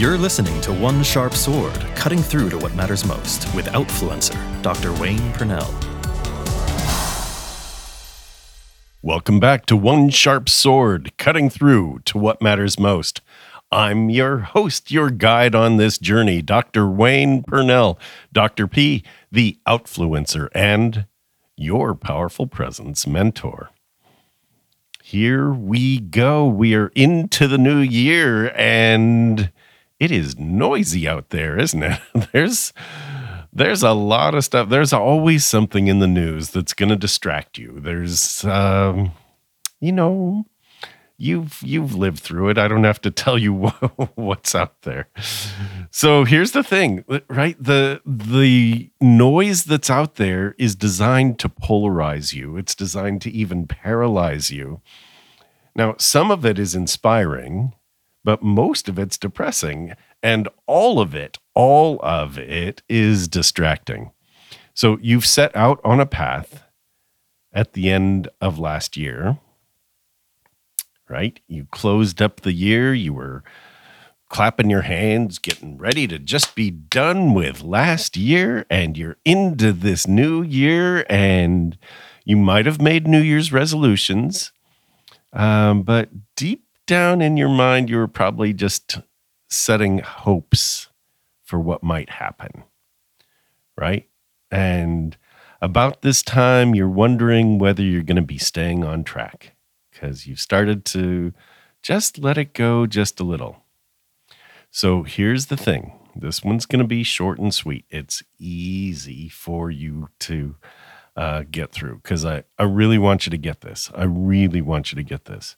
You're listening to One Sharp Sword, cutting through to what matters most with Outfluencer, Dr. Wayne Purnell. Welcome back to One Sharp Sword, cutting through to what matters most. I'm your host, your guide on this journey, Dr. Wayne Purnell, Dr. P, the Outfluencer, and your powerful presence mentor. Here we go. We are into the new year and it is noisy out there, isn't it? There's there's a lot of stuff. There's always something in the news that's going to distract you. There's um you know, you've you've lived through it. I don't have to tell you what's out there. So here's the thing, right? The the noise that's out there is designed to polarize you. It's designed to even paralyze you. Now, some of it is inspiring, but most of it's depressing, and all of it, all of it is distracting. So you've set out on a path at the end of last year right? You closed up the year, you were clapping your hands, getting ready to just be done with last year, and you're into this new year, and you might have made New Year's resolutions, um, but deep down in your mind, you were probably just setting hopes for what might happen, right? And about this time, you're wondering whether you're going to be staying on track because you've started to just let it go just a little. So here's the thing this one's going to be short and sweet. It's easy for you to uh, get through because I, I really want you to get this. I really want you to get this.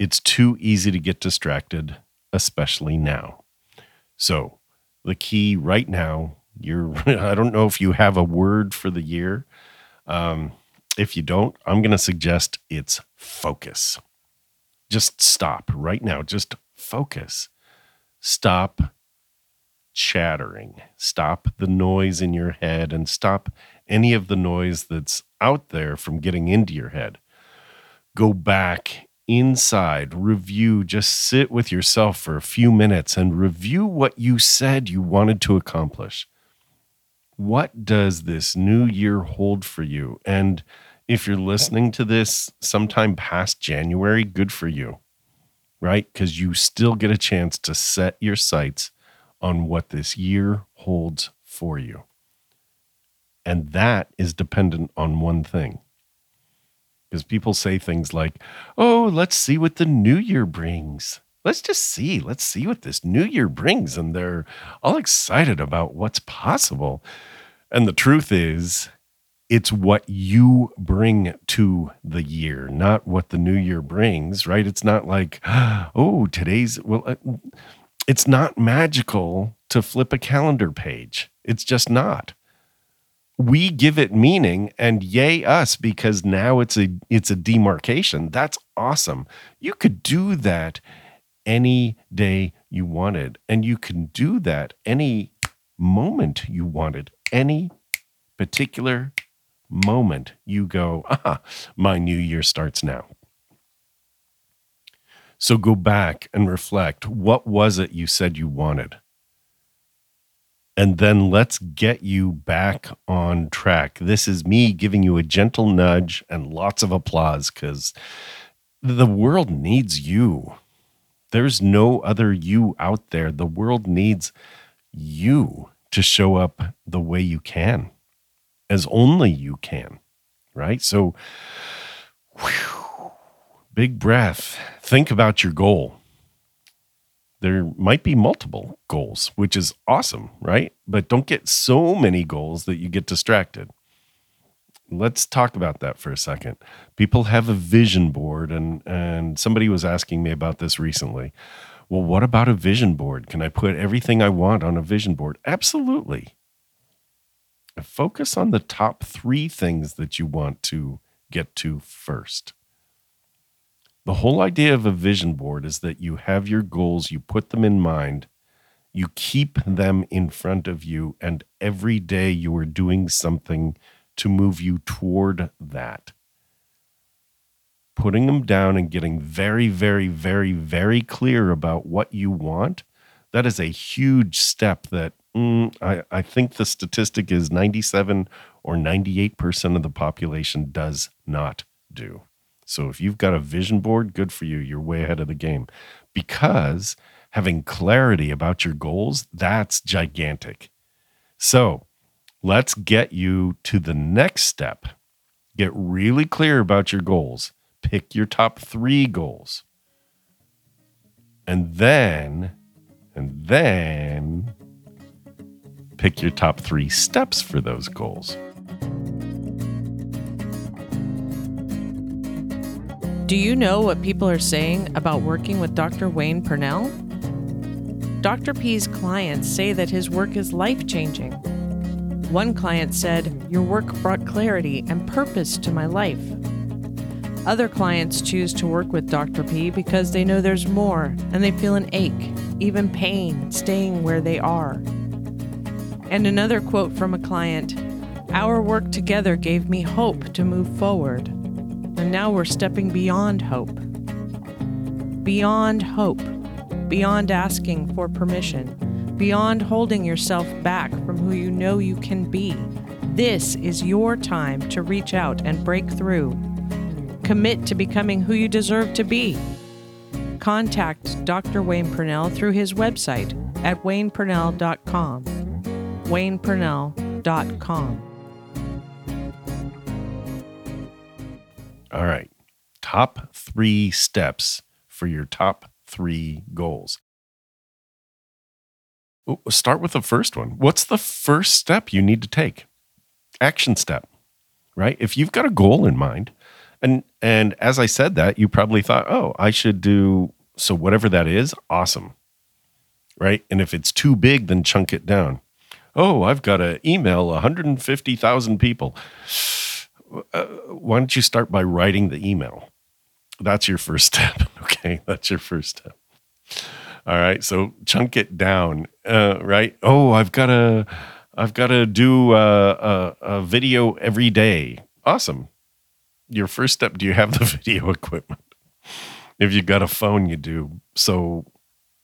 It's too easy to get distracted, especially now. So, the key right now, you're, I don't know if you have a word for the year. Um, if you don't, I'm going to suggest it's focus. Just stop right now. Just focus. Stop chattering. Stop the noise in your head and stop any of the noise that's out there from getting into your head. Go back inside, review, just sit with yourself for a few minutes and review what you said you wanted to accomplish. What does this new year hold for you? And if you're listening to this sometime past January, good for you, right? Because you still get a chance to set your sights on what this year holds for you. And that is dependent on one thing. Because people say things like, oh, let's see what the new year brings. Let's just see. Let's see what this new year brings. And they're all excited about what's possible. And the truth is, it's what you bring to the year, not what the new year brings, right? It's not like, oh, today's, well, uh, it's not magical to flip a calendar page. It's just not. We give it meaning and yay us because now it's a it's a demarcation. That's awesome. You could do that any day you wanted and you can do that any moment you wanted, any particular moment you go, ah, my new year starts now. So go back and reflect what was it you said you wanted? And then let's get you back on track. This is me giving you a gentle nudge and lots of applause because the world needs you. There's no other you out there. The world needs you to show up the way you can as only you can, right? So, whew, big breath. Think about your goal. There might be multiple goals, which is awesome, right? But don't get so many goals that you get distracted. Let's talk about that for a second. People have a vision board, and, and somebody was asking me about this recently. Well, what about a vision board? Can I put everything I want on a vision board? Absolutely focus on the top three things that you want to get to first. The whole idea of a vision board is that you have your goals, you put them in mind, you keep them in front of you, and every day you are doing something to move you toward that. Putting them down and getting very, very, very, very clear about what you want That is a huge step that mm, I, I think the statistic is 97 or 98% of the population does not do. So if you've got a vision board, good for you. You're way ahead of the game because having clarity about your goals, that's gigantic. So let's get you to the next step. Get really clear about your goals. Pick your top three goals. And then, and then pick your top three steps for those goals. Do you know what people are saying about working with Dr. Wayne Purnell? Dr. P's clients say that his work is life changing. One client said, Your work brought clarity and purpose to my life. Other clients choose to work with Dr. P because they know there's more and they feel an ache, even pain, staying where they are. And another quote from a client Our work together gave me hope to move forward. And now we're stepping beyond hope. Beyond hope. Beyond asking for permission. Beyond holding yourself back from who you know you can be. This is your time to reach out and break through. Commit to becoming who you deserve to be. Contact Dr. Wayne Purnell through his website at waynepurnell.com. waynepurnell.com. All right. Top three steps for your top three goals. Start with the first one. What's the first step you need to take? Action step, right? If you've got a goal in mind, and and as I said that, you probably thought, oh, I should do so whatever that is, awesome. Right? And if it's too big, then chunk it down. Oh, I've got to email 150,000 people uh, why don't you start by writing the email? That's your first step. Okay, that's your first step. All right, so chunk it down. Uh, right? Oh, I've got to, I've got to do a, a, a video every day. Awesome. Your first step. Do you have the video equipment? If you got a phone, you do. So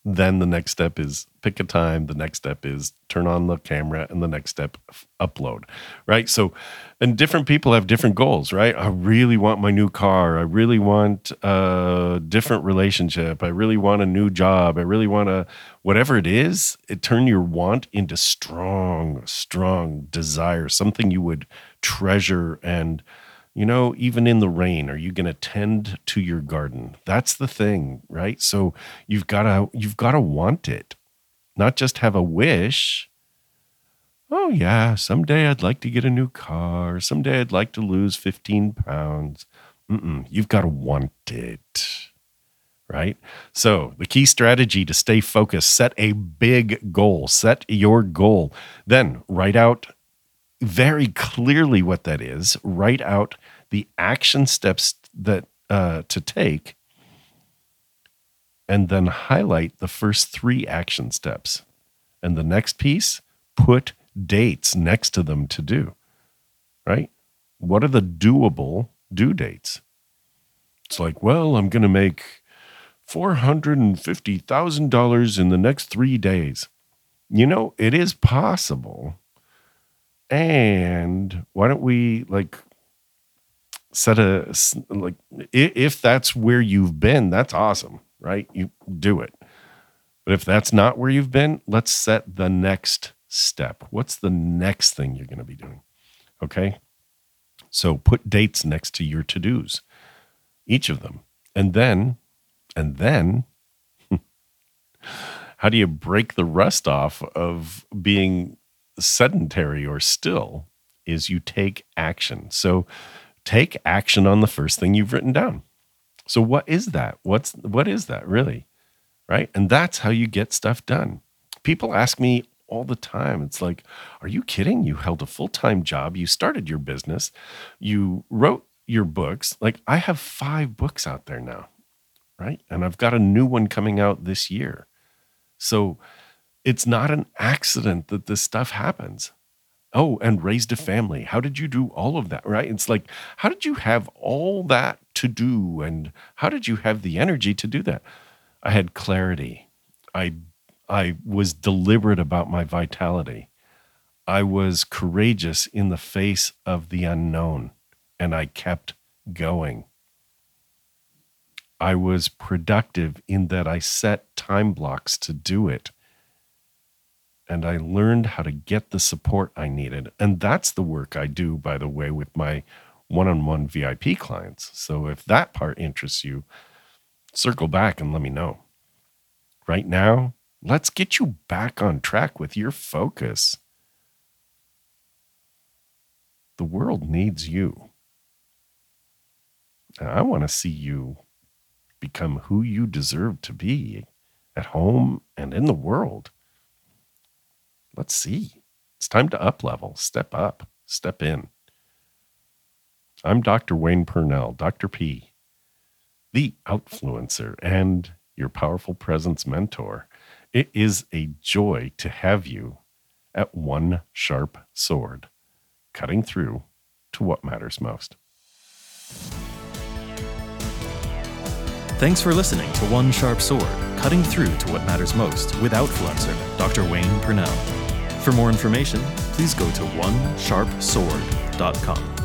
then the next step is pick a time the next step is turn on the camera and the next step upload right? So and different people have different goals right? I really want my new car. I really want a different relationship. I really want a new job. I really want a whatever it is it turn your want into strong strong desire something you would treasure and you know, even in the rain, are you going to tend to your garden? That's the thing, right? So you've got to you've got to want it. Not just have a wish. Oh yeah, someday I'd like to get a new car. Someday I'd like to lose 15 pounds. Mm-mm, you've got to want it. Right? So, the key strategy to stay focused, set a big goal, set your goal. Then write out very clearly what that is, write out the action steps that uh, to take, and then highlight the first three action steps. And the next piece, put dates next to them to do. Right? What are the doable due dates? It's like, well, I'm going to make $450,000 in the next three days. You know, it is possible and why don't we like set a like if that's where you've been that's awesome right? You do it. But if that's not where you've been let's set the next step. What's the next thing you're going to be doing okay? So put dates next to your to-dos each of them. And then and then how do you break the rust off of being sedentary or still is you take action. So take action on the first thing you've written down. So what is that? What's what is that really? Right? And that's how you get stuff done. People ask me all the time. It's like, are you kidding? You held a full-time job, you started your business, you wrote your books. Like I have 5 books out there now, right? And I've got a new one coming out this year. So it's not an accident that this stuff happens. Oh, and raised a family. How did you do all of that? Right? It's like, how did you have all that to do? And how did you have the energy to do that? I had clarity. I I was deliberate about my vitality. I was courageous in the face of the unknown, and I kept going. I was productive in that I set time blocks to do it. And I learned how to get the support I needed. And that's the work I do, by the way, with my one on one VIP clients. So if that part interests you, circle back and let me know. Right now, let's get you back on track with your focus. The world needs you. And I want to see you become who you deserve to be at home and in the world. Let's see. It's time to up level, step up, step in. I'm Dr. Wayne Purnell, Dr. P, the outfluencer and your powerful presence mentor. It is a joy to have you at one sharp sword, cutting through to what matters most. Thanks for listening to One Sharp Sword, cutting through to what matters most with Outfluencer, Dr. Wayne Purnell. For more information, please go to onesharpsword.com.